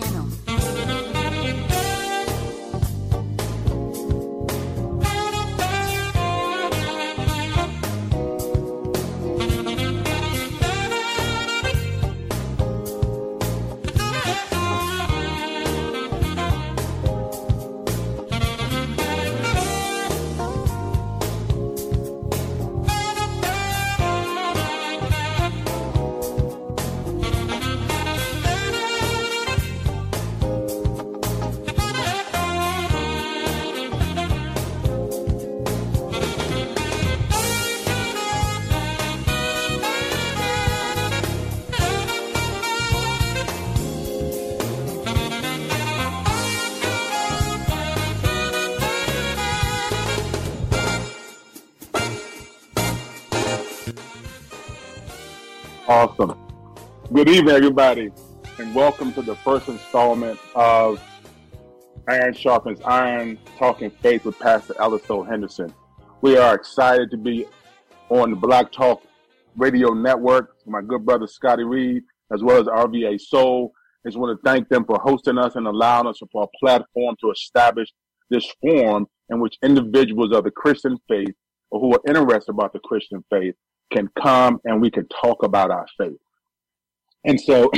channel. Good evening, everybody, and welcome to the first installment of Iron Sharpens Iron, Talking Faith with Pastor O. Henderson. We are excited to be on the Black Talk Radio Network. My good brother Scotty Reed, as well as RVA Soul. I just want to thank them for hosting us and allowing us for a platform to establish this forum in which individuals of the Christian faith or who are interested about the Christian faith can come and we can talk about our faith. And so,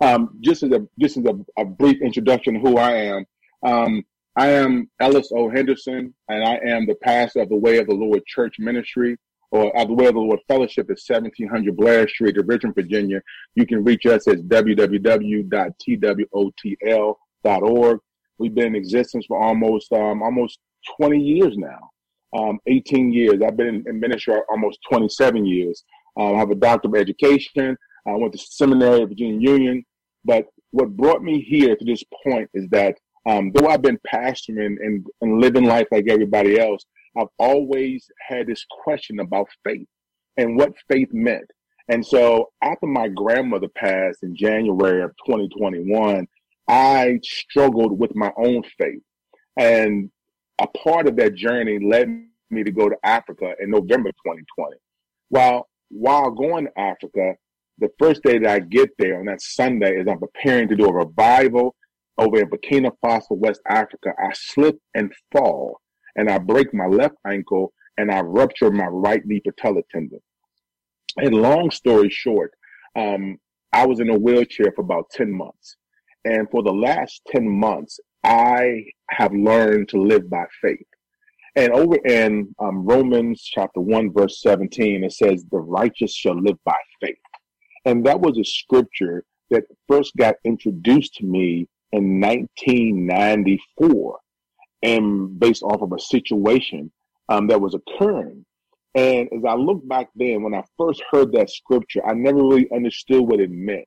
um, just as a just as a, a, brief introduction to who I am, um, I am Ellis O. Henderson, and I am the pastor of the Way of the Lord Church Ministry, or of the Way of the Lord Fellowship at 1700 Blair Street, in Richmond, Virginia. You can reach us at www.twotl.org. We've been in existence for almost um, almost 20 years now um, 18 years. I've been in ministry almost 27 years. Um, I have a doctor of education. I went to seminary at Virginia Union. But what brought me here to this point is that um, though I've been pastoring and, and living life like everybody else, I've always had this question about faith and what faith meant. And so after my grandmother passed in January of 2021, I struggled with my own faith. And a part of that journey led me to go to Africa in November 2020. While while going to Africa, the first day that I get there on that Sunday is I'm preparing to do a revival over in Burkina Faso, West Africa. I slip and fall and I break my left ankle and I rupture my right knee patella tendon. And long story short, um, I was in a wheelchair for about 10 months. And for the last 10 months, I have learned to live by faith. And over in um, Romans chapter 1, verse 17, it says, The righteous shall live by faith. And that was a scripture that first got introduced to me in 1994 and based off of a situation um, that was occurring. And as I look back then, when I first heard that scripture, I never really understood what it meant.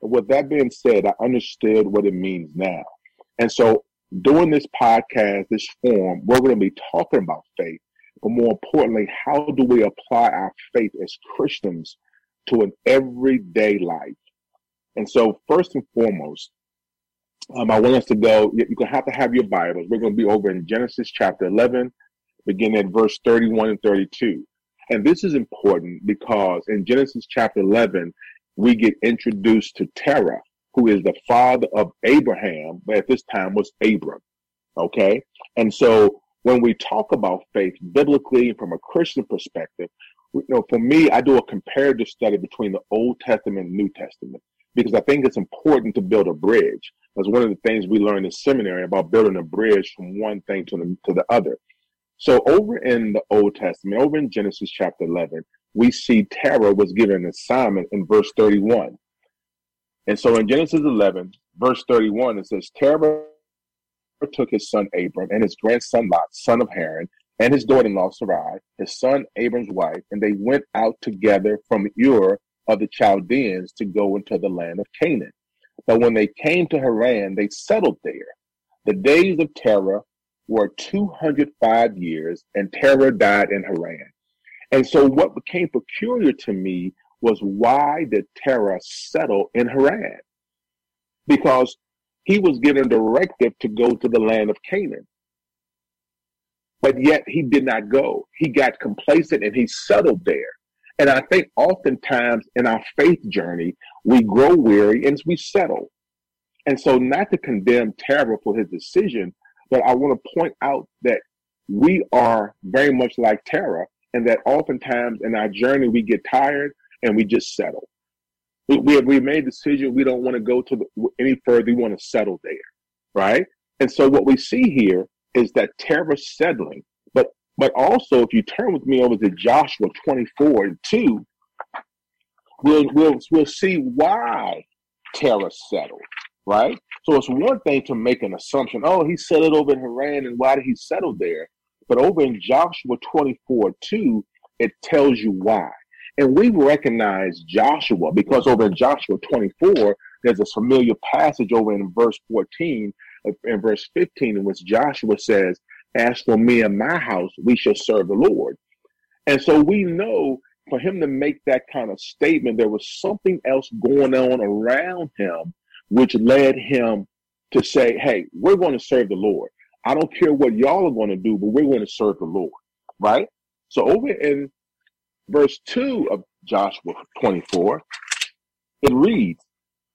With that being said, I understood what it means now. And so doing this podcast, this forum, we're going to be talking about faith, but more importantly, how do we apply our faith as Christians to an everyday life? And so, first and foremost, um, I want us to go, you're going to have to have your Bibles. We're going to be over in Genesis chapter 11, beginning at verse 31 and 32. And this is important because in Genesis chapter 11, we get introduced to Terah, who is the father of Abraham, but at this time was Abram. Okay. And so when we talk about faith biblically and from a Christian perspective, you know, for me, I do a comparative study between the Old Testament and New Testament because I think it's important to build a bridge. That's one of the things we learned in seminary about building a bridge from one thing to the, to the other. So over in the Old Testament, over in Genesis chapter 11, we see Terah was given an assignment in verse 31. And so in Genesis 11, verse 31, it says, Terah took his son Abram and his grandson Lot, son of Haran, and his daughter-in-law Sarai, his son Abram's wife, and they went out together from Ur of the Chaldeans to go into the land of Canaan. But when they came to Haran, they settled there. The days of Terah were 205 years, and Terah died in Haran. And so what became peculiar to me was why did Terah settle in Haran? Because he was given directive to go to the land of Canaan. But yet he did not go. He got complacent and he settled there. And I think oftentimes in our faith journey, we grow weary and we settle. And so, not to condemn Terah for his decision, but I want to point out that we are very much like Terah, and that oftentimes in our journey we get tired and we just settle. We, we have we made a decision we don't want to go to the, any further. We want to settle there, right? And so what we see here is that Terah settling, but but also if you turn with me over to Joshua 24 and 2, we'll we'll we'll see why Terah settled, right? So it's one thing to make an assumption, oh, he settled over in Haran, and why did he settle there? But over in Joshua 24 2, it tells you why. And we recognize Joshua because over in Joshua 24, there's a familiar passage over in verse 14 in verse 15 in which Joshua says, As for me and my house, we shall serve the Lord. And so we know for him to make that kind of statement, there was something else going on around him, which led him to say, Hey, we're going to serve the Lord. I don't care what y'all are going to do, but we're going to serve the Lord. Right? So over in verse 2 of Joshua 24, it reads,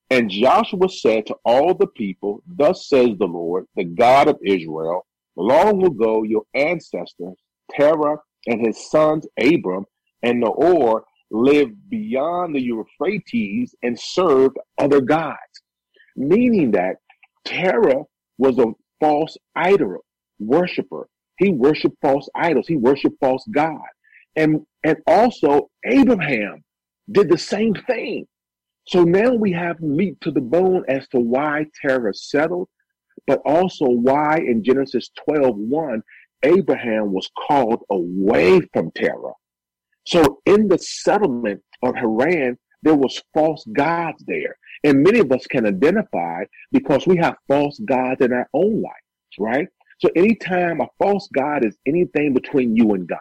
And Joshua said to all the people, Thus says the Lord, the God of Israel, long ago your ancestors, Terah and his sons Abram and Nahor, lived beyond the Euphrates and served other gods. Meaning that Terah was a false idol worshiper. He worshiped false idols. He worshiped false gods. And, and also Abraham did the same thing. So now we have meat to the bone as to why Terah settled, but also why in Genesis 12, 1, Abraham was called away from Terah. So in the settlement of Haran, there was false gods there. And many of us can identify because we have false gods in our own lives, right? So anytime a false God is anything between you and God,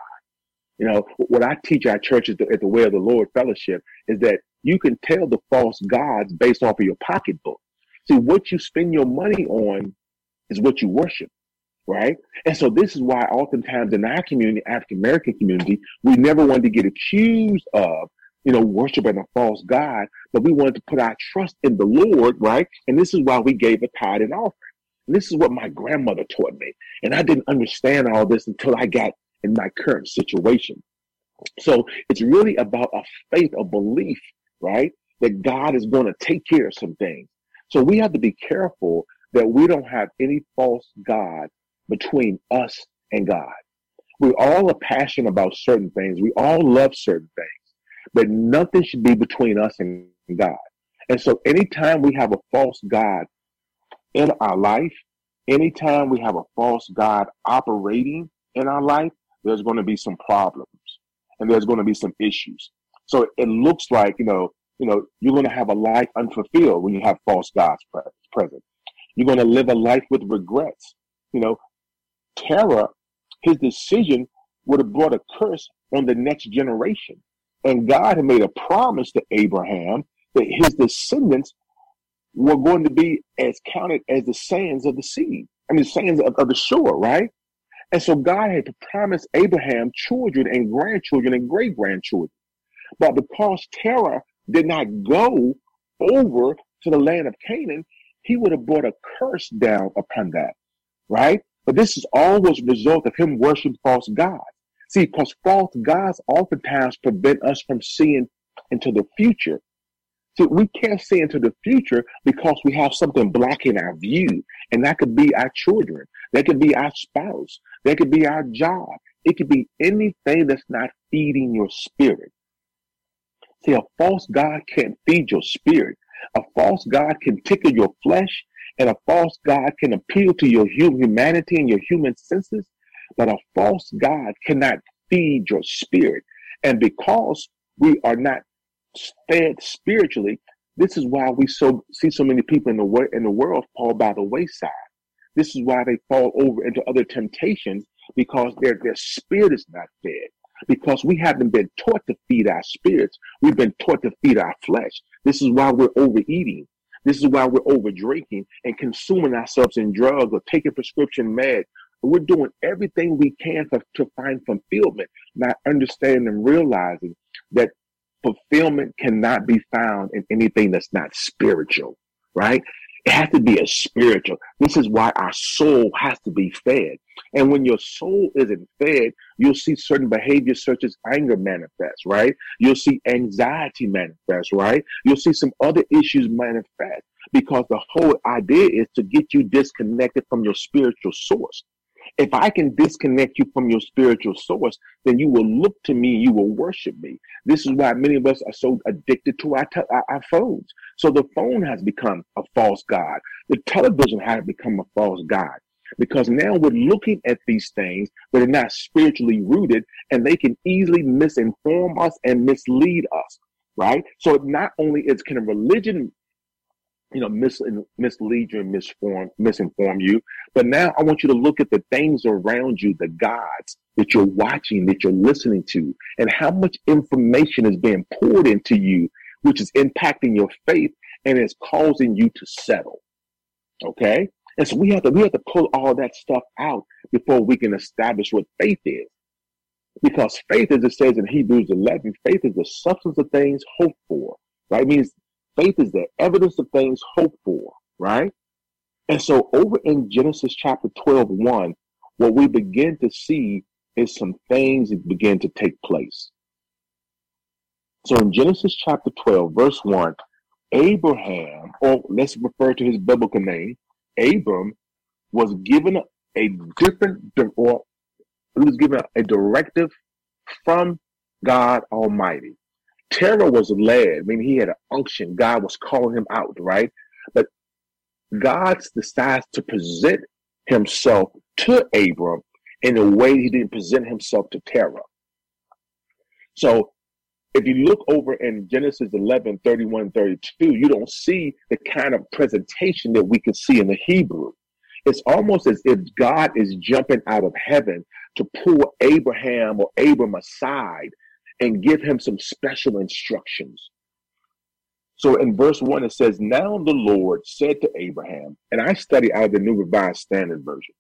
you know, what I teach our church at the, at the Way of the Lord Fellowship is that you can tell the false gods based off of your pocketbook. See, what you spend your money on is what you worship, right? And so this is why oftentimes in our community, African American community, we never wanted to get accused of, you know, worshiping a false God, but we wanted to put our trust in the Lord, right? And this is why we gave a tithe and offering. And this is what my grandmother taught me. And I didn't understand all this until I got in my current situation. So it's really about a faith, a belief, right? That God is going to take care of some things. So we have to be careful that we don't have any false God between us and God. We all are passionate about certain things. We all love certain things, but nothing should be between us and God. And so anytime we have a false God in our life, anytime we have a false God operating in our life, there's going to be some problems and there's going to be some issues. So it looks like, you know, you know, you're going to have a life unfulfilled when you have false gods present. You're going to live a life with regrets. You know, Terah, his decision would have brought a curse on the next generation. And God had made a promise to Abraham that his descendants were going to be as counted as the sands of the sea. I mean, sands of, of the shore, right? And so God had to promise Abraham children and grandchildren and great grandchildren. But because Terah did not go over to the land of Canaan, he would have brought a curse down upon that, right? But this is always a result of him worshiping false gods. See, because false gods oftentimes prevent us from seeing into the future. See, we can't see into the future because we have something blocking our view. And that could be our children. That could be our spouse. That could be our job. It could be anything that's not feeding your spirit. See, a false God can't feed your spirit. A false God can tickle your flesh, and a false God can appeal to your humanity and your human senses, but a false God cannot feed your spirit. And because we are not fed spiritually, this is why we so see so many people in the in the world fall by the wayside. This is why they fall over into other temptations because their, their spirit is not fed. Because we haven't been taught to feed our spirits. We've been taught to feed our flesh. This is why we're overeating. This is why we're over drinking and consuming ourselves in drugs or taking prescription meds. We're doing everything we can for, to find fulfillment, not understanding and realizing that fulfillment cannot be found in anything that's not spiritual, right? It has to be a spiritual. This is why our soul has to be fed. And when your soul isn't fed, you'll see certain behaviors such as anger manifest, right? You'll see anxiety manifest, right? You'll see some other issues manifest because the whole idea is to get you disconnected from your spiritual source. If I can disconnect you from your spiritual source, then you will look to me, you will worship me. This is why many of us are so addicted to our, te- our, our phones. So the phone has become a false God. The television has become a false God because now we're looking at these things that are not spiritually rooted and they can easily misinform us and mislead us right so not only is can religion you know, mis- mislead you and misform, misinform you. But now I want you to look at the things around you, the gods that you're watching, that you're listening to, and how much information is being poured into you, which is impacting your faith and is causing you to settle. Okay. And so we have to, we have to pull all that stuff out before we can establish what faith is. Because faith, as it says in Hebrews 11, faith is the substance of things hoped for, right? It means Faith is the evidence of things hoped for, right? And so over in Genesis chapter 12, 1, what we begin to see is some things that begin to take place. So in Genesis chapter 12, verse 1, Abraham, or let's refer to his biblical name, Abram, was given a different, or he was given a directive from God Almighty. Terah was led. I mean, he had an unction. God was calling him out, right? But God decides to present himself to Abram in a way he didn't present himself to Terah. So if you look over in Genesis 11, 31, 32, you don't see the kind of presentation that we can see in the Hebrew. It's almost as if God is jumping out of heaven to pull Abraham or Abram aside and give him some special instructions. So in verse 1, it says, Now the Lord said to Abraham, and I study out of the New Revised Standard Version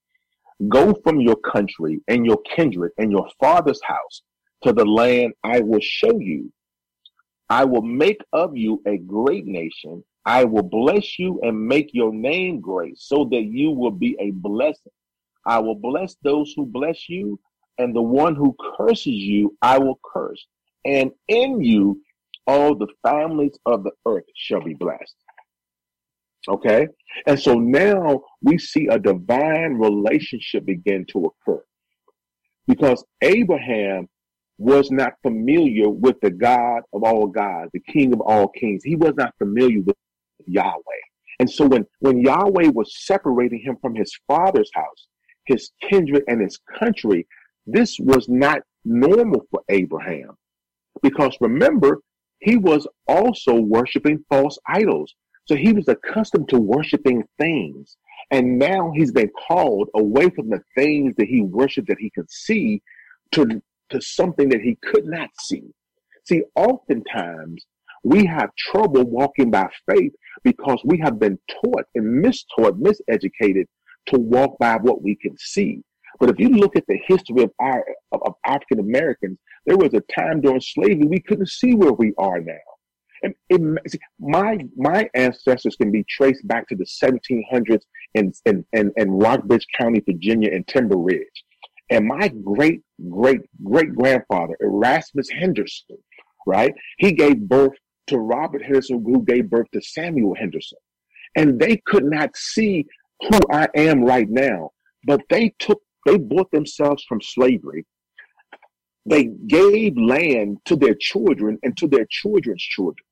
Go from your country and your kindred and your father's house to the land I will show you. I will make of you a great nation. I will bless you and make your name great so that you will be a blessing. I will bless those who bless you, and the one who curses you, I will curse. And in you, all the families of the earth shall be blessed. Okay? And so now we see a divine relationship begin to occur. Because Abraham was not familiar with the God of all gods, the King of all kings. He was not familiar with Yahweh. And so when, when Yahweh was separating him from his father's house, his kindred and his country, this was not normal for Abraham because remember, he was also worshiping false idols. So he was accustomed to worshiping things. And now he's been called away from the things that he worshiped that he could see to, to something that he could not see. See, oftentimes we have trouble walking by faith because we have been taught and mistaught, miseducated to walk by what we can see. But if you look at the history of our of, of African Americans, there was a time during slavery we couldn't see where we are now. And it, see, my my ancestors can be traced back to the 1700s in in, in, in Rockbridge County, Virginia, and Timber Ridge. And my great great great grandfather Erasmus Henderson, right? He gave birth to Robert Henderson, who gave birth to Samuel Henderson, and they could not see who I am right now, but they took they bought themselves from slavery. They gave land to their children and to their children's children.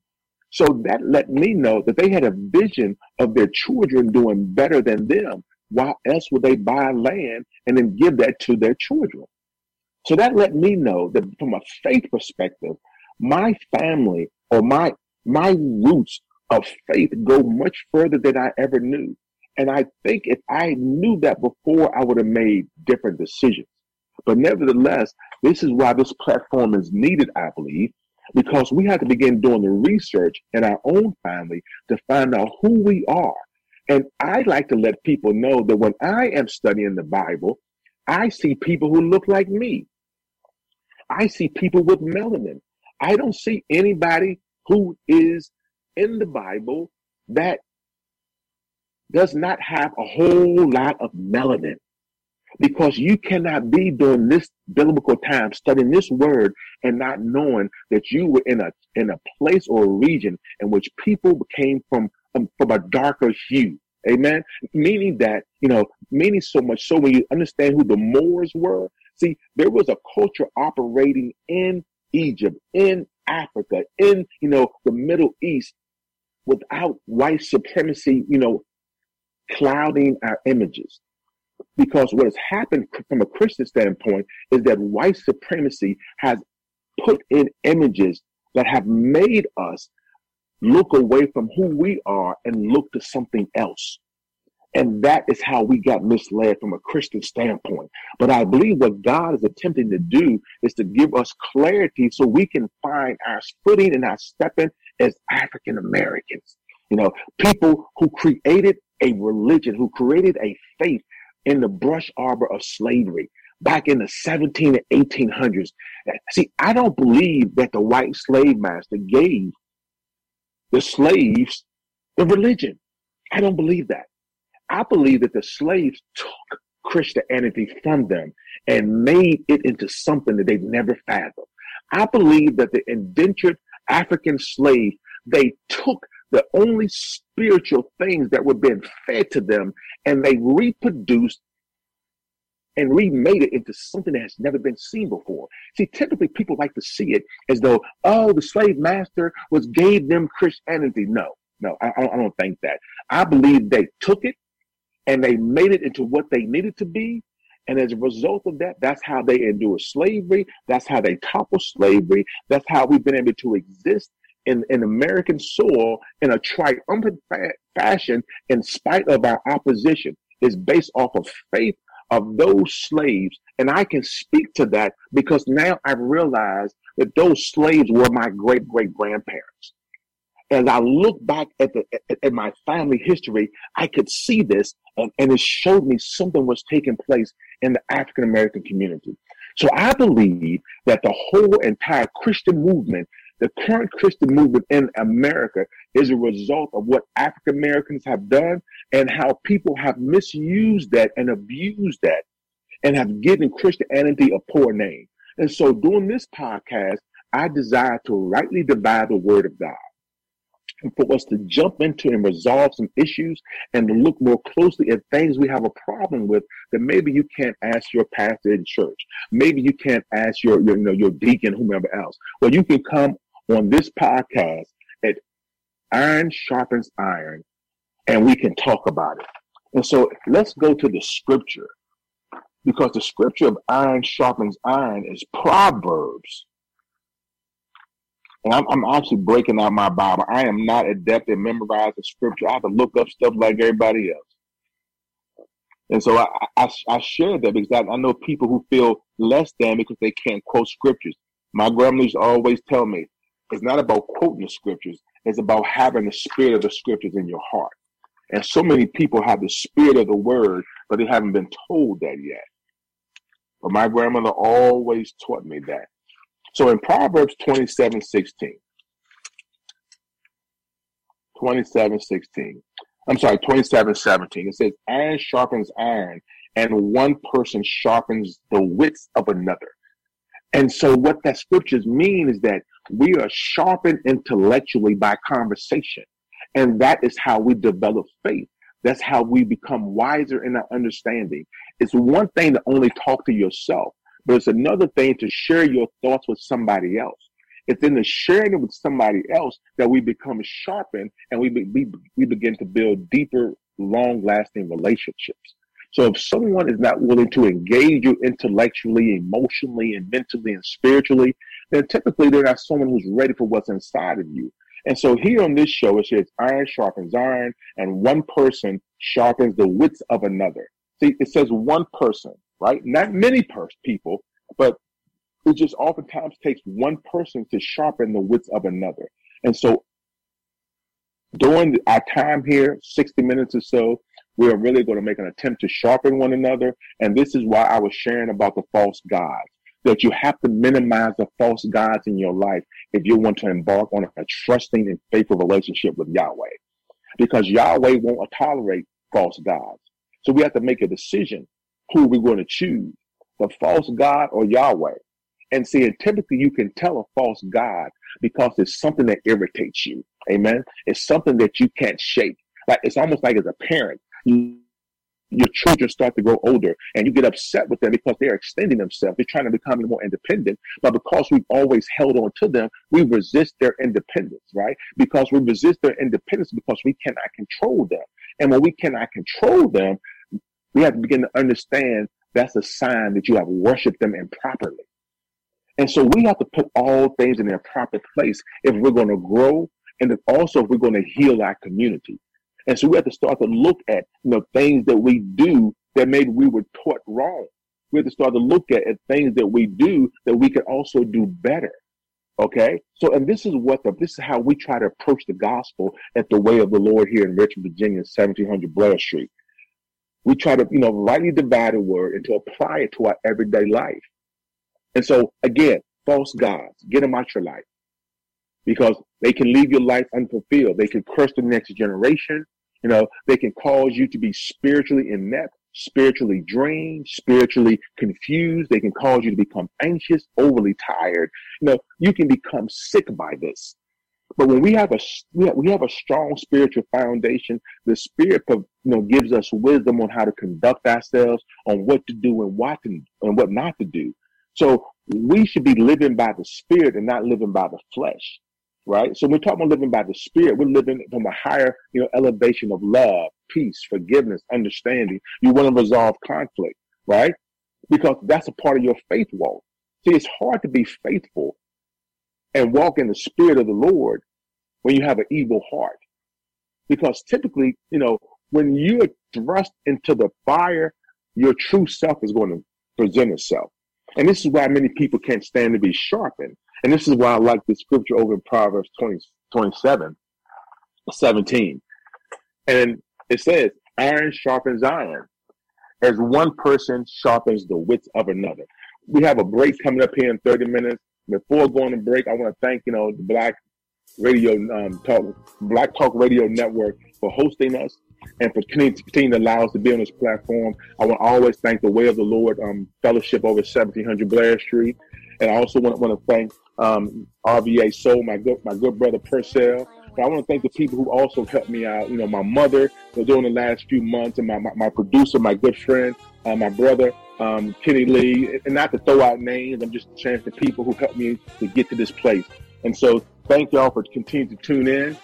So that let me know that they had a vision of their children doing better than them. Why else would they buy land and then give that to their children? So that let me know that from a faith perspective, my family or my my roots of faith go much further than I ever knew. And I think if I knew that before, I would have made different decisions. But nevertheless, this is why this platform is needed, I believe, because we have to begin doing the research in our own family to find out who we are. And I like to let people know that when I am studying the Bible, I see people who look like me. I see people with melanin. I don't see anybody who is in the Bible that does not have a whole lot of melanin. Because you cannot be during this biblical time studying this word and not knowing that you were in a in a place or a region in which people came from um, from a darker hue. Amen? Meaning that you know meaning so much so when you understand who the moors were. See there was a culture operating in egypt in africa in you know the middle east without white supremacy you know clouding our images because what has happened from a Christian standpoint is that white supremacy has put in images that have made us look away from who we are and look to something else. And that is how we got misled from a Christian standpoint. But I believe what God is attempting to do is to give us clarity so we can find our footing and our stepping as African Americans. You know, people who created a religion, who created a faith in the brush arbor of slavery back in the 17 and 1800s. See, I don't believe that the white slave master gave the slaves the religion. I don't believe that. I believe that the slaves took Christianity from them and made it into something that they've never fathomed. I believe that the indentured African slave, they took the only spiritual things that were being fed to them and they reproduced and remade it into something that has never been seen before. See, typically people like to see it as though, oh, the slave master was gave them Christianity. No, no, I, I don't think that. I believe they took it and they made it into what they needed to be. And as a result of that, that's how they endure slavery. That's how they topple slavery. That's how we've been able to exist in, in American soil in a triumphant fa- fashion in spite of our opposition is based off of faith of those slaves. And I can speak to that because now I've realized that those slaves were my great great grandparents. As I look back at the at, at my family history, I could see this and, and it showed me something was taking place in the African American community. So I believe that the whole entire Christian movement the current Christian movement in America is a result of what African Americans have done and how people have misused that and abused that and have given Christianity a poor name. And so, doing this podcast, I desire to rightly divide the word of God and for us to jump into and resolve some issues and to look more closely at things we have a problem with that maybe you can't ask your pastor in church. Maybe you can't ask your, your, you know, your deacon, whomever else. Well, you can come on this podcast at Iron Sharpens Iron and we can talk about it. And so let's go to the scripture because the scripture of iron sharpens iron is Proverbs. And I'm, I'm actually breaking out my Bible. I am not adept at memorizing scripture. I have to look up stuff like everybody else. And so I, I, I share that because I, I know people who feel less than because they can't quote scriptures. My grandma used to always tell me, it's not about quoting the scriptures. It's about having the spirit of the scriptures in your heart. And so many people have the spirit of the word, but they haven't been told that yet. But my grandmother always taught me that. So in Proverbs 27 16, 27 16, I'm sorry, 27 17, it says, Iron sharpens iron, and one person sharpens the wits of another. And so what that scriptures mean is that we are sharpened intellectually by conversation. And that is how we develop faith. That's how we become wiser in our understanding. It's one thing to only talk to yourself, but it's another thing to share your thoughts with somebody else. It's in the sharing it with somebody else that we become sharpened and we, be, we, we begin to build deeper, long lasting relationships. So if someone is not willing to engage you intellectually, emotionally, and mentally and spiritually, then typically they're not someone who's ready for what's inside of you. And so here on this show, it says iron sharpens iron, and one person sharpens the wits of another. See, it says one person, right? Not many people, but it just oftentimes takes one person to sharpen the wits of another. And so during our time here, 60 minutes or so, we are really going to make an attempt to sharpen one another. And this is why I was sharing about the false gods that you have to minimize the false gods in your life if you want to embark on a trusting and faithful relationship with Yahweh. Because Yahweh won't tolerate false gods. So we have to make a decision who we're going to choose, the false God or Yahweh. And see, and typically you can tell a false God because it's something that irritates you. Amen. It's something that you can't shake. Like it's almost like as a parent, your children start to grow older and you get upset with them because they're extending themselves. They're trying to become more independent. But because we've always held on to them, we resist their independence, right? Because we resist their independence because we cannot control them. And when we cannot control them, we have to begin to understand that's a sign that you have worshiped them improperly. And so we have to put all things in their proper place if we're going to grow and also if we're going to heal our community. And so we have to start to look at, you know, things that we do that maybe we were taught wrong. We have to start to look at, at things that we do that we can also do better. Okay. So, and this is what the, this is how we try to approach the gospel at the way of the Lord here in Richmond, Virginia, 1700 Blair Street. We try to, you know, rightly divide a word and to apply it to our everyday life. And so again, false gods, get them out your life because they can leave your life unfulfilled. They can curse the next generation. You know, they can cause you to be spiritually inept, spiritually drained, spiritually confused. They can cause you to become anxious, overly tired. You know, you can become sick by this. But when we have a we have, we have a strong spiritual foundation, the Spirit you know gives us wisdom on how to conduct ourselves, on what to do and what to and what not to do. So we should be living by the Spirit and not living by the flesh right? So we're talking about living by the Spirit. We're living from a higher, you know, elevation of love, peace, forgiveness, understanding. You want to resolve conflict, right? Because that's a part of your faith walk. See, it's hard to be faithful and walk in the Spirit of the Lord when you have an evil heart. Because typically, you know, when you're thrust into the fire, your true self is going to present itself. And this is why many people can't stand to be sharpened and this is why I like the scripture over in Proverbs 20, 27, 17. And it says, iron sharpens iron as one person sharpens the wits of another. We have a break coming up here in 30 minutes. Before going to break, I want to thank, you know, the Black Radio um, Talk, Black Talk Radio Network for hosting us and for continuing to allow us to be on this platform. I want to always thank the Way of the Lord um, Fellowship over 1700 Blair Street. And I also want, want to thank um, RVA Soul, my good my good brother Purcell. But I want to thank the people who also helped me out. You know, my mother during the last few months, and my my, my producer, my good friend, uh, my brother um, Kenny Lee. And not to throw out names, I'm just saying the people who helped me to get to this place. And so, thank y'all for continuing to tune in.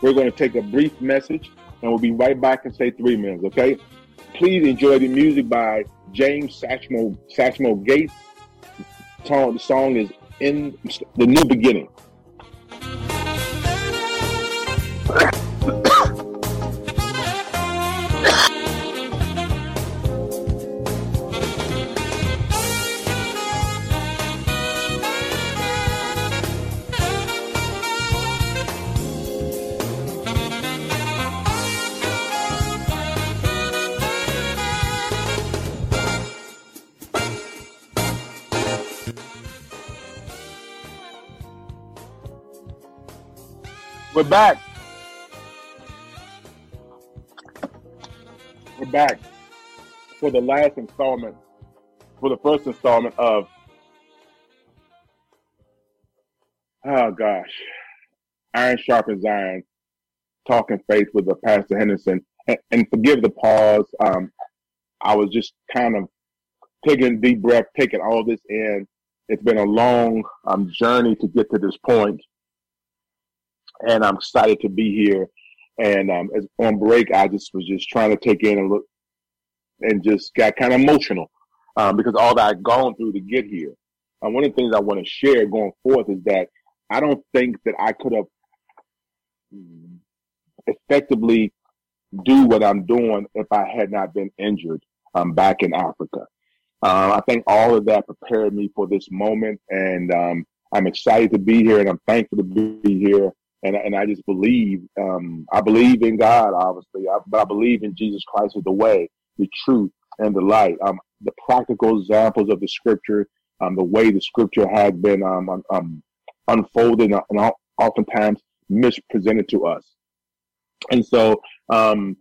We're going to take a brief message, and we'll be right back and say three minutes. Okay. Please enjoy the music by James Satchmo Satchmo Gates. The song is in the new beginning. Back. We're back for the last installment, for the first installment of, oh gosh, Iron Sharpens Iron, Talking Faith with the Pastor Henderson. And, and forgive the pause. Um, I was just kind of taking deep breath, taking all this in. It's been a long um, journey to get to this point and I'm excited to be here. And um, as on break, I just was just trying to take in and look, and just got kind of emotional um, because all that I've gone through to get here. And one of the things I want to share going forth is that I don't think that I could have effectively do what I'm doing if I had not been injured um, back in Africa. Uh, I think all of that prepared me for this moment, and um, I'm excited to be here, and I'm thankful to be here and and I just believe um, I believe in God, obviously, I, but I believe in Jesus Christ as the way, the truth, and the light. Um, the practical examples of the Scripture, um, the way the Scripture has been um, um, unfolded and oftentimes mispresented to us, and so um,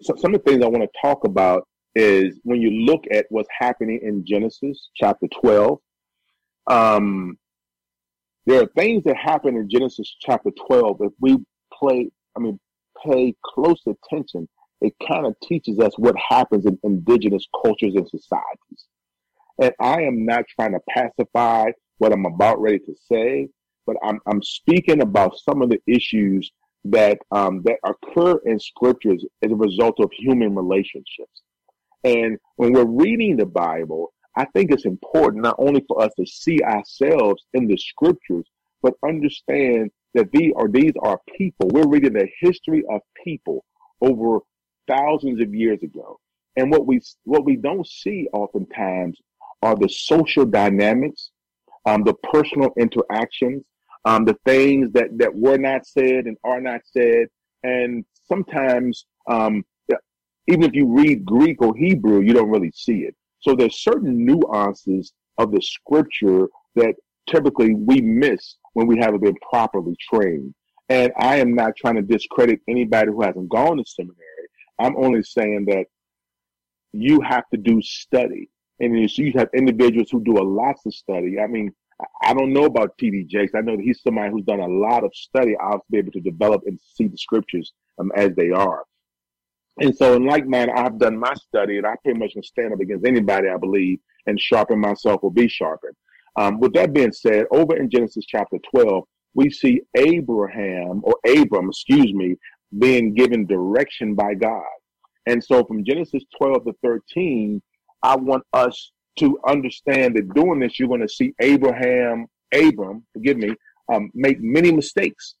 so some of the things I want to talk about is when you look at what's happening in Genesis chapter 12, um, there are things that happen in Genesis chapter 12. If we play, I mean, pay close attention, it kind of teaches us what happens in indigenous cultures and societies. And I am not trying to pacify what I'm about ready to say, but I'm, I'm speaking about some of the issues that um, that occur in scriptures as a result of human relationships. And when we're reading the Bible, I think it's important not only for us to see ourselves in the scriptures, but understand that these are these are people. We're reading the history of people over thousands of years ago. And what we what we don't see oftentimes are the social dynamics, um, the personal interactions, um, the things that, that were not said and are not said. And sometimes, um, even if you read Greek or Hebrew, you don't really see it. So there's certain nuances of the scripture that typically we miss when we haven't been properly trained. And I am not trying to discredit anybody who hasn't gone to seminary. I'm only saying that you have to do study. And you have individuals who do a lots of study. I mean, I don't know about T.D. Jakes. I know that he's somebody who's done a lot of study. I'll be able to develop and see the scriptures um, as they are. And so, in like manner, I've done my study, and I pretty much can stand up against anybody, I believe, and sharpen myself or be sharpened. Um, with that being said, over in Genesis chapter 12, we see Abraham, or Abram, excuse me, being given direction by God. And so, from Genesis 12 to 13, I want us to understand that doing this, you're going to see Abraham, Abram, forgive me, um, make many mistakes.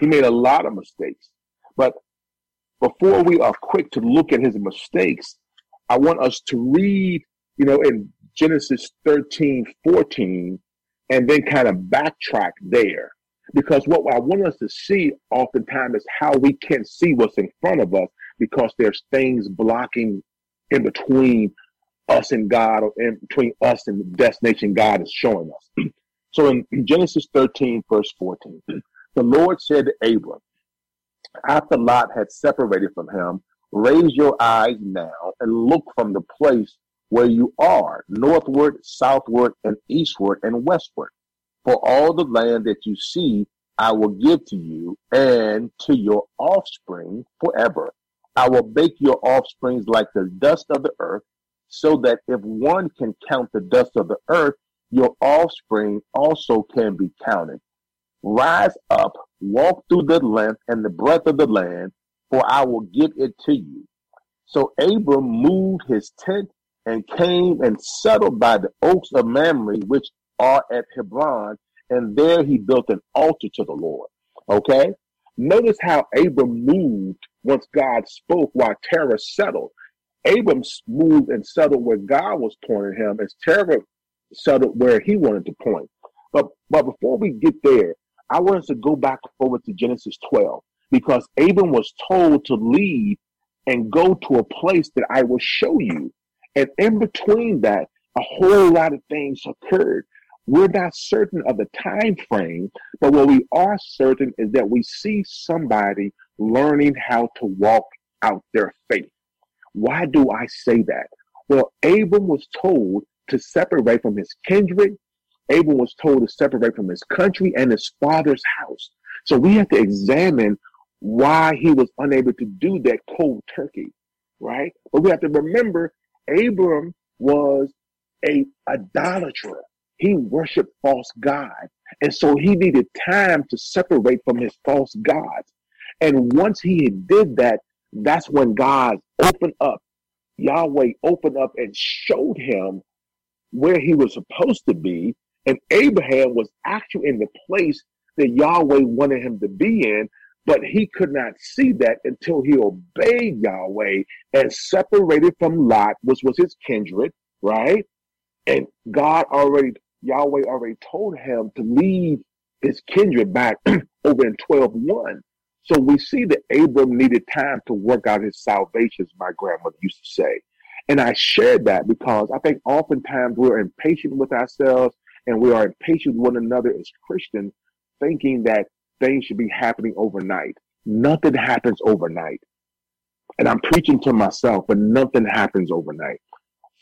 He made a lot of mistakes. But before we are quick to look at his mistakes, I want us to read, you know, in Genesis 13, 14, and then kind of backtrack there. Because what I want us to see oftentimes is how we can't see what's in front of us because there's things blocking in between us and God, or in between us and the destination God is showing us. so in Genesis 13, verse 14, the Lord said to Abram, after Lot had separated from him, raise your eyes now and look from the place where you are, northward, southward, and eastward and westward. For all the land that you see, I will give to you and to your offspring forever. I will make your offsprings like the dust of the earth, so that if one can count the dust of the earth, your offspring also can be counted. Rise up, walk through the length and the breadth of the land, for I will give it to you. So Abram moved his tent and came and settled by the oaks of Mamre, which are at Hebron, and there he built an altar to the Lord. Okay? Notice how Abram moved once God spoke while Terah settled. Abram moved and settled where God was pointing him as Terah settled where he wanted to point. But but before we get there, I want us to go back over to Genesis 12 because Abram was told to leave and go to a place that I will show you. And in between that, a whole lot of things occurred. We're not certain of the time frame, but what we are certain is that we see somebody learning how to walk out their faith. Why do I say that? Well, Abram was told to separate from his kindred. Abram was told to separate from his country and his father's house. So we have to examine why he was unable to do that cold turkey, right? But we have to remember Abram was a idolater. He worshiped false gods. And so he needed time to separate from his false gods. And once he did that, that's when God opened up, Yahweh opened up and showed him where he was supposed to be. And Abraham was actually in the place that Yahweh wanted him to be in, but he could not see that until he obeyed Yahweh and separated from Lot, which was his kindred, right? And God already, Yahweh already told him to leave his kindred back over in 12 1. So we see that Abram needed time to work out his salvation, as my grandmother used to say. And I shared that because I think oftentimes we're impatient with ourselves and we are impatient with one another as Christians, thinking that things should be happening overnight. Nothing happens overnight. And I'm preaching to myself, but nothing happens overnight.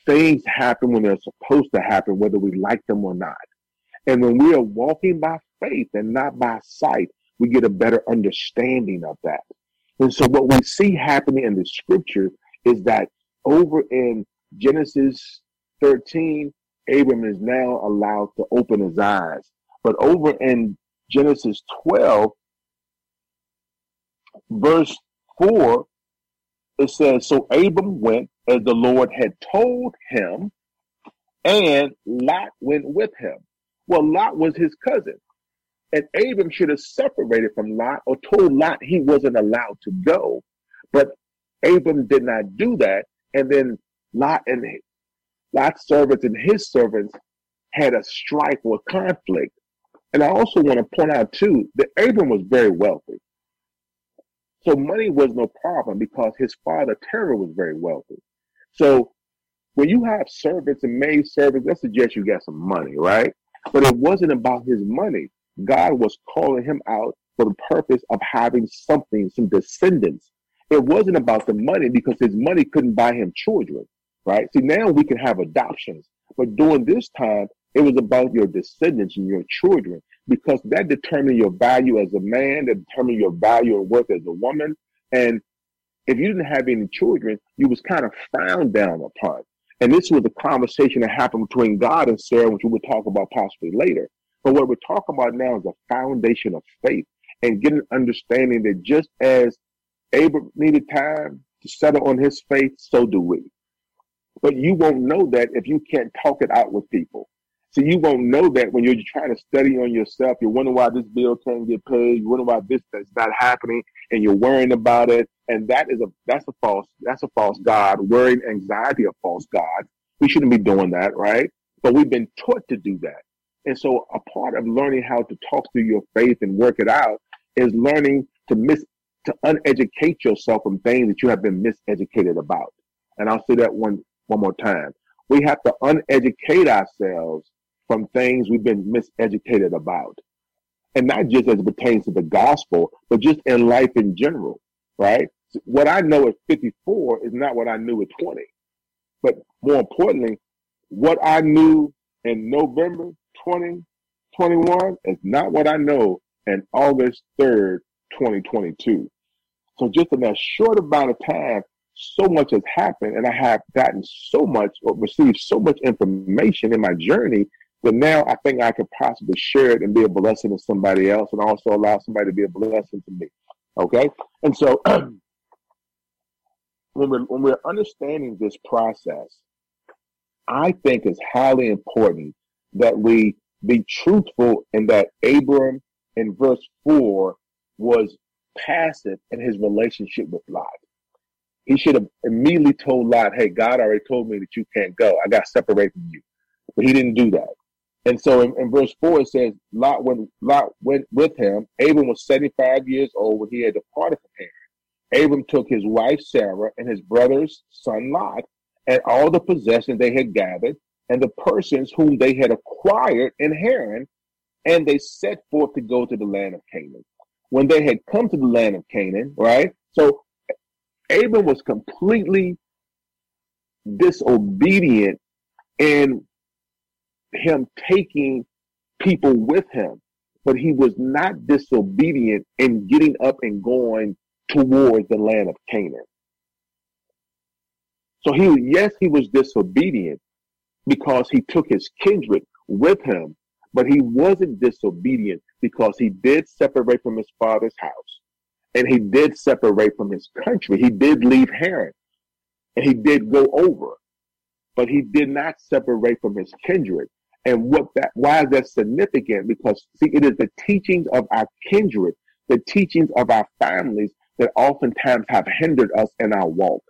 Things happen when they're supposed to happen, whether we like them or not. And when we are walking by faith and not by sight, we get a better understanding of that. And so what we see happening in the scripture is that over in Genesis 13, Abram is now allowed to open his eyes. But over in Genesis 12, verse 4, it says, So Abram went as the Lord had told him, and Lot went with him. Well, Lot was his cousin. And Abram should have separated from Lot or told Lot he wasn't allowed to go. But Abram did not do that. And then Lot and Lot's servants and his servants had a strike or conflict. And I also want to point out too that Abram was very wealthy. So money was no problem because his father Terah was very wealthy. So when you have servants and maid servants, that suggests you got some money, right? But it wasn't about his money. God was calling him out for the purpose of having something, some descendants. It wasn't about the money because his money couldn't buy him children, right? See, now we can have adoptions, but during this time, it was about your descendants and your children because that determined your value as a man, that determined your value and worth as a woman. And if you didn't have any children, you was kind of frowned down upon. And this was a conversation that happened between God and Sarah, which we will talk about possibly later. But what we're talking about now is a foundation of faith and getting understanding that just as Abraham needed time to settle on his faith, so do we. But you won't know that if you can't talk it out with people. So you won't know that when you're trying to study on yourself. You're wondering why this bill can't get paid. You're wondering why this that's not happening, and you're worrying about it. And that is a that's a false that's a false god. Worrying, anxiety, a false god. We shouldn't be doing that, right? But we've been taught to do that. And so a part of learning how to talk through your faith and work it out is learning to miss to uneducate yourself from things that you have been miseducated about. And I'll say that one one more time. We have to uneducate ourselves from things we've been miseducated about. And not just as it pertains to the gospel, but just in life in general, right? What I know at 54 is not what I knew at 20. But more importantly, what I knew in November 2021 is not what I know in August 3rd, 2022. So just in that short amount of time, so much has happened and I have gotten so much or received so much information in my journey that now I think I could possibly share it and be a blessing to somebody else and also allow somebody to be a blessing to me. Okay? And so when we're when we're understanding this process, I think it's highly important that we be truthful in that Abram in verse 4 was passive in his relationship with Lot. He should have immediately told Lot, hey, God already told me that you can't go. I got separated from you. But he didn't do that. And so in, in, verse 4, it says, Lot went, Lot went with him. Abram was 75 years old when he had departed from Haran. Abram took his wife Sarah and his brother's son Lot and all the possessions they had gathered and the persons whom they had acquired in Haran, and they set forth to go to the land of Canaan. When they had come to the land of Canaan, right? So Abram was completely disobedient in him taking people with him, but he was not disobedient in getting up and going towards the land of Canaan. So he, yes, he was disobedient, because he took his kindred with him, but he wasn't disobedient because he did separate from his father's house and he did separate from his country. He did leave Haran and he did go over, but he did not separate from his kindred. And what that, why is that significant? Because see, it is the teachings of our kindred, the teachings of our families that oftentimes have hindered us in our walk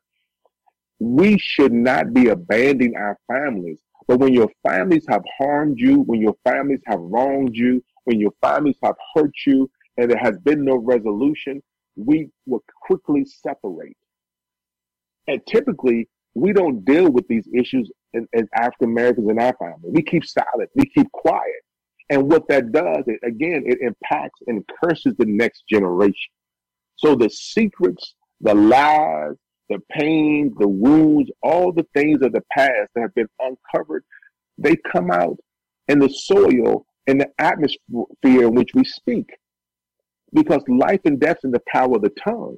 we should not be abandoning our families. But when your families have harmed you, when your families have wronged you, when your families have hurt you, and there has been no resolution, we will quickly separate. And typically, we don't deal with these issues as African Americans in our family. We keep silent, we keep quiet. And what that does, it, again, it impacts and curses the next generation. So the secrets, the lies, the pain, the wounds, all the things of the past that have been uncovered, they come out in the soil, in the atmosphere in which we speak. Because life and death is in the power of the tongue.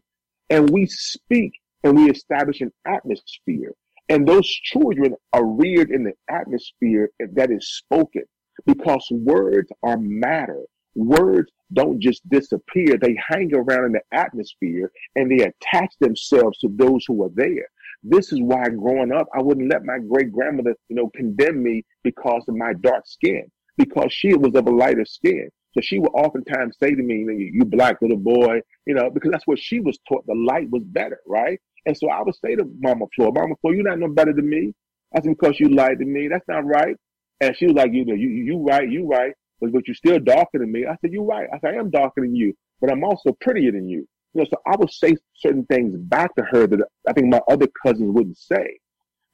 And we speak and we establish an atmosphere. And those children are reared in the atmosphere that is spoken because words are matter. Words don't just disappear. They hang around in the atmosphere and they attach themselves to those who are there. This is why growing up, I wouldn't let my great grandmother, you know, condemn me because of my dark skin, because she was of a lighter skin. So she would oftentimes say to me, you black little boy, you know, because that's what she was taught. The light was better, right? And so I would say to Mama Floor, Mama Floor, you're not no better than me. That's because you lied to me. That's not right. And she was like, you know, you, you right, you right, but, but you're still darker than me. I said, you're right. I said, I am darker than you, but I'm also prettier than you. You know, so I would say certain things back to her that I think my other cousins wouldn't say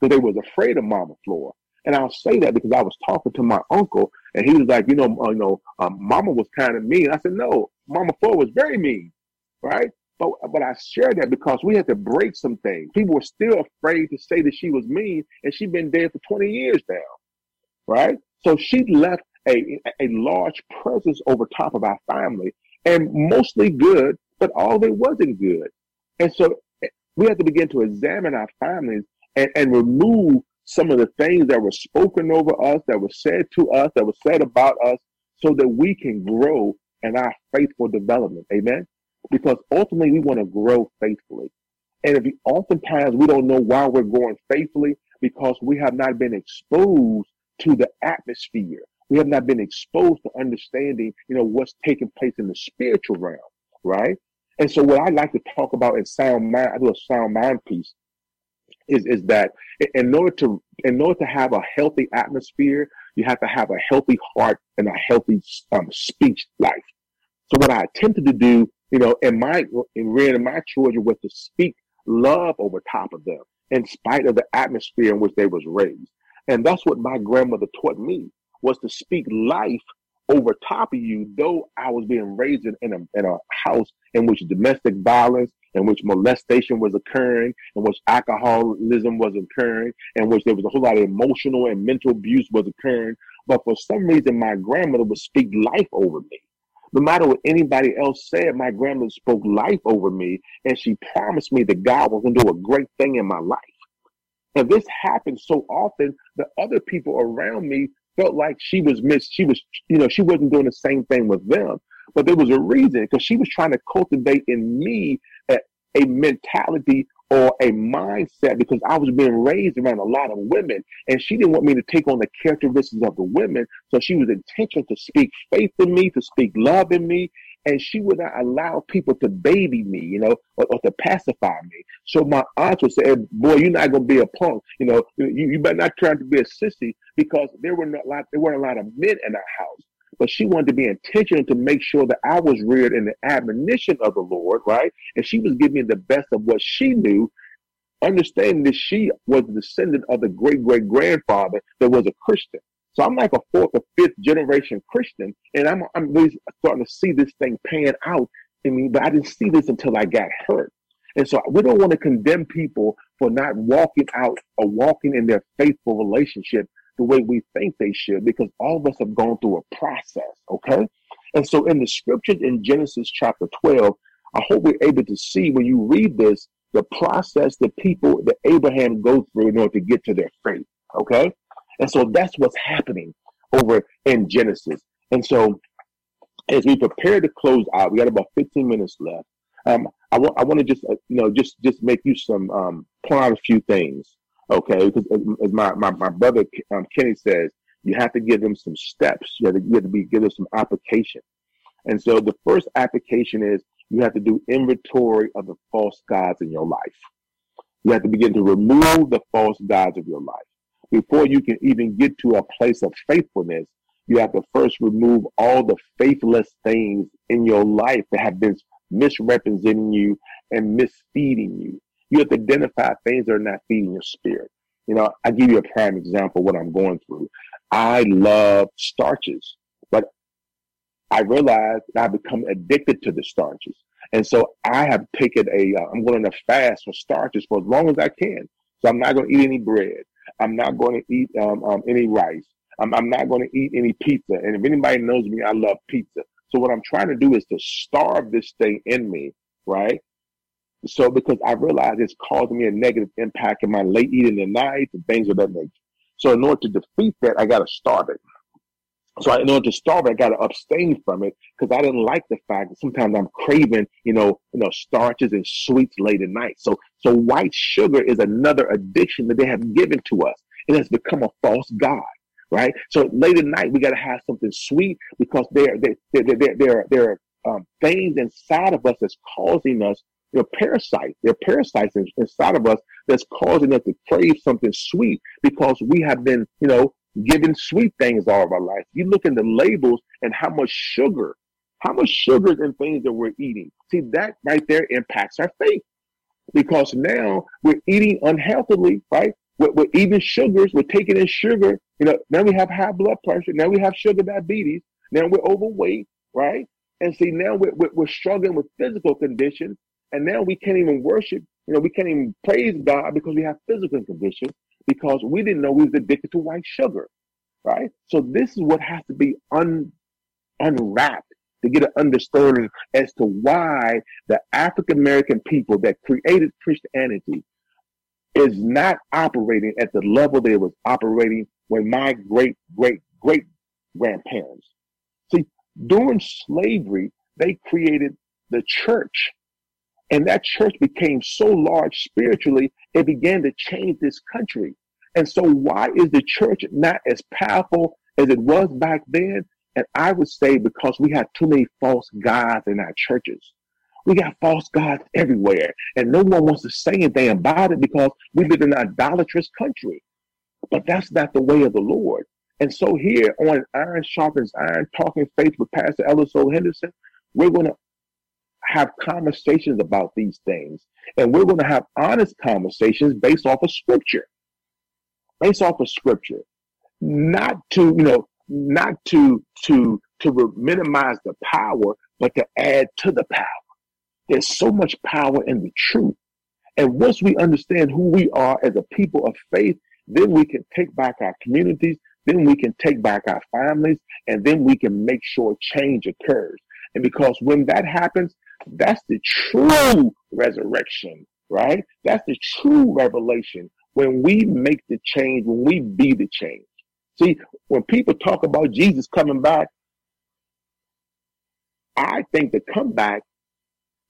because they was afraid of Mama Floor. And I'll say that because I was talking to my uncle and he was like, you know, uh, you know, um, Mama was kind of mean. I said, no, Mama Floor was very mean, right? But but I share that because we had to break some things. People were still afraid to say that she was mean, and she's been dead for 20 years now right? So she left a, a large presence over top of our family and mostly good, but all they wasn't good. And so eh, we had to begin to examine our families and, and remove some of the things that were spoken over us, that were said to us, that were said about us, so that we can grow in our faithful development. Amen. Because ultimately we want to grow faithfully. And if we, oftentimes we don't know why we're growing faithfully because we have not been exposed to the atmosphere. We have not been exposed to understanding, you know, what's taking place in the spiritual realm, right? And so what I like to talk about in sound mind, I do a sound mind piece, is, is that in order to in order to have a healthy atmosphere, you have to have a healthy heart and a healthy um, speech life. So what I attempted to do, you know, in my in rearing my children was to speak love over top of them, in spite of the atmosphere in which they was raised. And that's what my grandmother taught me was to speak life over top of you, though I was being raised in, a, in a house in which domestic violence, in which molestation was occurring, in which alcoholism was occurring, in which there was a whole lot of emotional and mental abuse was occurring. But for some reason, my grandmother would speak life over me. No matter what anybody else said, my grandmother spoke life over me, and she promised me that God was going to do a great thing in my life. And this happened so often that other people around me felt like she was missed. She was, you know, she wasn't doing the same thing with them. But there was a reason because she was trying to cultivate in me a, mentality or a mindset because I was being raised around a lot of women and she didn't want me to take on the characteristics of the women. So she was intentional to speak faith in me, to speak love in me, and she would not allow people to baby me, you know, or, or to pacify me. So my aunt would say, "Boy, you're not gonna be a punk, you know. You, you better not try to be a sissy because there were not a lot, there weren't a lot of men in our house." But she wanted to be intentional to make sure that I was reared in the admonition of the Lord, right? And she was giving me the best of what she knew, understanding that she was a descendant of the great great grandfather that was a Christian. So I'm like a fourth or fifth generation Christian, and I'm I'm really starting to see this thing pan out in me. But I didn't see this until I got hurt. And so we don't want to condemn people for not walking out or walking in their faithful relationship the way we think they should, because all of us have gone through a process. Okay. And so in the scriptures in Genesis chapter 12, I hope we're able to see when you read this, the process that people, that Abraham go through in order to get to their faith. Okay. And so that's what's happening over in Genesis. And so as we prepare to close out, we got about 15 minutes left. Um, I want I want to just uh, you know just just make you some um, point out a few things, okay? Because as my my, my brother um, Kenny says, you have to give them some steps. You have to, you have to be give them some application. And so the first application is you have to do inventory of the false gods in your life. You have to begin to remove the false gods of your life before you can even get to a place of faithfulness, you have to first remove all the faithless things in your life that have been misrepresenting you and misfeeding you. You have to identify things that are not feeding your spirit. You know, I give you a prime example of what I'm going through. I love starches, but I realized that I become addicted to the starches. And so I have taken a, uh, I'm going to fast for starches for as long as I can. So I'm not going to eat any bread. I'm not going to eat um, um, any rice. I'm, I'm not going to eat any pizza. And if anybody knows me, I love pizza. So what I'm trying to do is to starve this thing in me, right? So because I realized it's causing me a negative impact in my late eating at night and things of that nature. So in order to defeat that, I got to starve it. So in order to starve it, I got to abstain from it because I didn't like the fact that sometimes I'm craving, you know, you know, starches and sweets late at night. So, so white sugar is another addiction that they have given to us. It has become a false god, right? So late at night, we got to have something sweet because there, there, there, there, there, there are um, things inside of us that's causing us you know, parasites. There are parasites inside of us that's causing us to crave something sweet because we have been, you know, given sweet things all of our life. You look in the labels and how much sugar, how much sugar in things that we're eating. See, that right there impacts our faith because now we're eating unhealthily, right? We're, we're eating sugars. We're taking in sugar. You know, now we have high blood pressure. Now we have sugar diabetes. Now we're overweight, right? And see, now we're, we're struggling with physical conditions. And now we can't even worship. You know, we can't even praise God because we have physical conditions because we didn't know we was addicted to white sugar, right? So this is what has to be un, unwrapped to get an understanding as to why the African American people that created Christianity is not operating at the level they was operating when my great great great grandparents. See, during slavery, they created the church and that church became so large spiritually, it began to change this country. And so, why is the church not as powerful as it was back then? And I would say because we have too many false gods in our churches. We got false gods everywhere, and no one wants to say anything about it because we live in an idolatrous country. But that's not the way of the Lord. And so, here on Iron Sharpens Iron, talking faith with Pastor Ellis O. Henderson, we're going to have conversations about these things. And we're going to have honest conversations based off of scripture. Based off of scripture. Not to, you know, not to to to minimize the power, but to add to the power. There's so much power in the truth. And once we understand who we are as a people of faith, then we can take back our communities, then we can take back our families, and then we can make sure change occurs. And because when that happens, that's the true resurrection, right? That's the true revelation when we make the change, when we be the change. See, when people talk about Jesus coming back, I think the comeback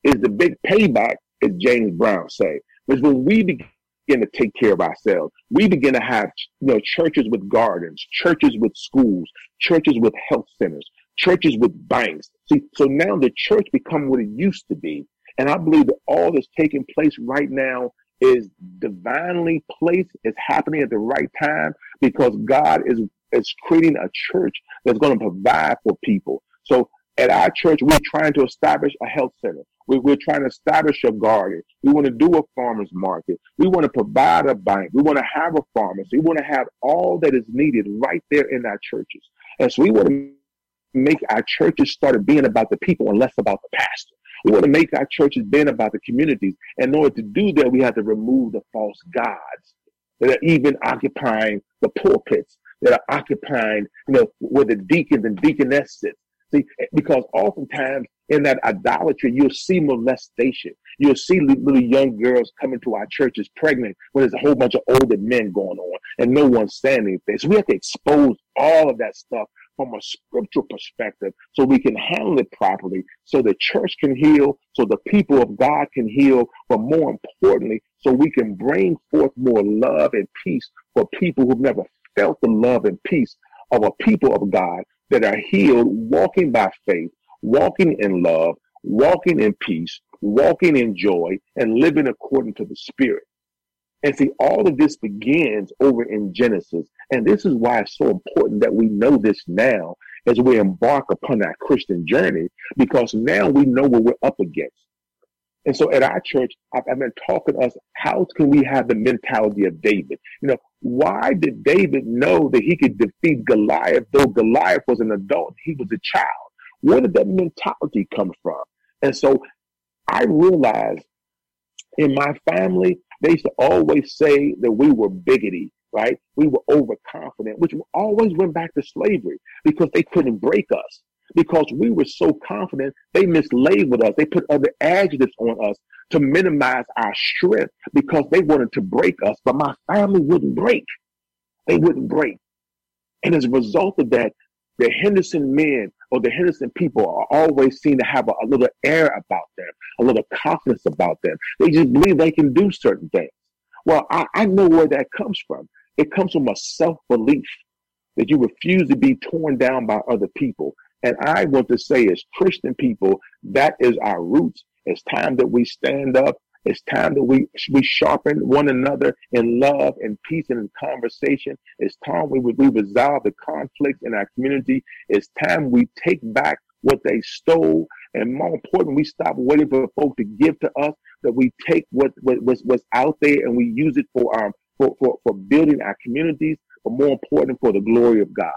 is the big payback, as James Brown say. Because when we begin to take care of ourselves, we begin to have you know churches with gardens, churches with schools, churches with health centers, churches with banks. See, so now the church become what it used to be. And I believe that all that's taking place right now is divinely placed, it's happening at the right time because God is, is creating a church that's going to provide for people. So at our church, we're trying to establish a health center. We, we're trying to establish a garden. We want to do a farmer's market. We want to provide a bank. We want to have a pharmacy. We want to have all that is needed right there in our churches. And so we want to make our churches started being about the people and less about the pastor. We want to make our churches being about the communities. And in order to do that, we have to remove the false gods that are even occupying the pulpits, that are occupying, you know, where the deacons and deaconesses. See, because oftentimes in that idolatry, you'll see molestation. You'll see little young girls coming to our churches pregnant when there's a whole bunch of older men going on and no one's standing anything. So we have to expose all of that stuff from a scriptural perspective so we can handle it properly so the church can heal, so the people of God can heal, but more importantly, so we can bring forth more love and peace for people who've never felt the love and peace of a people of God that are healed, walking by faith, walking in love, walking in peace, walking in joy, and living according to the Spirit. And see, all of this begins over in Genesis. And this is why it's so important that we know this now as we embark upon our Christian journey, because now we know what we're up against. And so at our church, I've, I've been talking to us, how can we have the mentality of David? You know, why did David know that he could defeat Goliath, though Goliath was an adult? He was a child. Where did that mentality come from? And so I realized in my family, they used to always say that we were bigoted, right? We were overconfident, which always went back to slavery because they couldn't break us. Because we were so confident, they mislabeled us. They put other adjectives on us to minimize our strength because they wanted to break us. But my family wouldn't break. They wouldn't break. And as a result of that, the Henderson men or the Henderson people are always seen to have a, a, little air about them, a little confidence about them. They just believe they can do certain things. Well, I, I know where that comes from. It comes from a self belief that you refuse to be torn down by other people. And I want to say, as Christian people, that is our roots. It's time that we stand up it's time that we we sharpen one another in love and peace and in conversation. It's time we we resolve the conflicts in our community. It's time we take back what they stole, and more important, we stop waiting for folks to give to us. That we take what what was what's out there and we use it for our for, for for building our communities, but more important for the glory of God.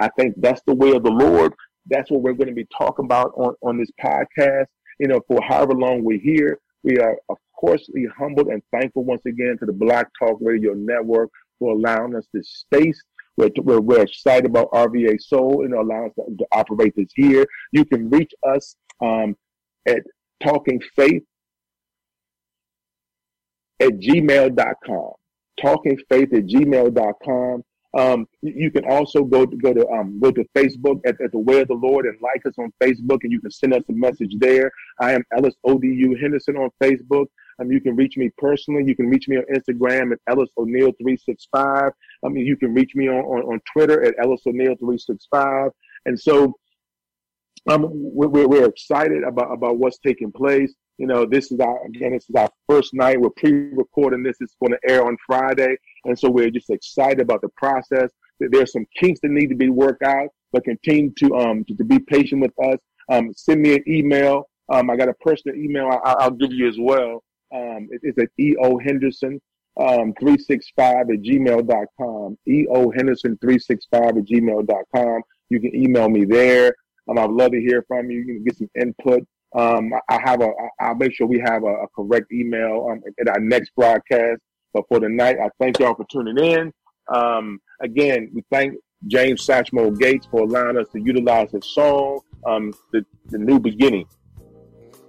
I think that's the way of the Lord. That's what we're going to be talking about on on this podcast. You know, for however long we're here. We are, course, humbled and thankful once again to the Black Talk Radio Network for allowing us this space. We're, we're, we're excited about RVA Soul and allowing us to, to, operate this here. You can reach us um, at Talking Faith at gmail.com. Talking Faith at gmail.com. Um, you can also go to go to um, go to Facebook at, at the Way of the Lord and like us on Facebook, and you can send us a message there. I am Ellis Odu Henderson on Facebook. Um, you can reach me personally. You can reach me on Instagram at Ellis O'Neill three six five. I mean, you can reach me on, on, on Twitter at Ellis O'Neill three six five. And so, um, we're, we're excited about about what's taking place. You know, this is our again, this is our first night. We're pre-recording this. It's going to air on Friday, and so we're just excited about the process. There's some kinks that need to be worked out, but continue to um to, to be patient with us. Um, send me an email. Um, I got a personal email I, will give you as well. Um, it, it's at eo henderson um 365 at gmail.com. eo henderson 365 at gmail.com. You can email me there. Um, I'd love to hear from you. You can get some input. Um, I have a, I'll make sure we have a, a correct email um, at our next broadcast. But for tonight, I thank y'all for tuning in. Um, again, we thank James Satchmo Gates for allowing us to utilize his song, um, the, the New Beginning.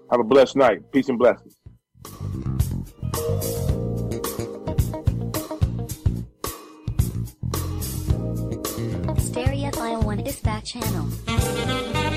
Have a blessed night. Peace and blessings. Stereo File 1 Dispatch Channel.